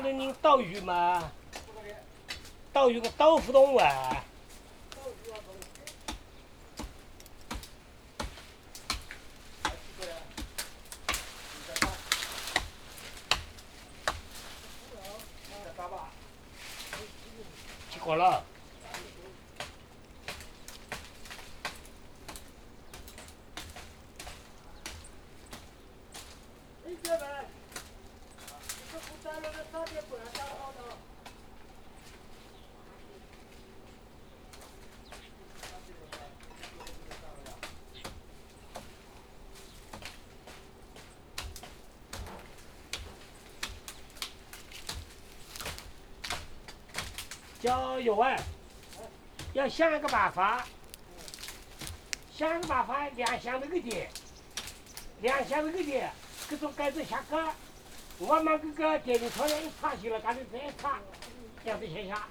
里人斗鱼嘛，斗鱼个豆腐冻啊。有哎，要想一个办法，想个办法，两想那个点，两想那个点，各种各种下岗，我们这个电车也差些了，干脆再差，这样子想想。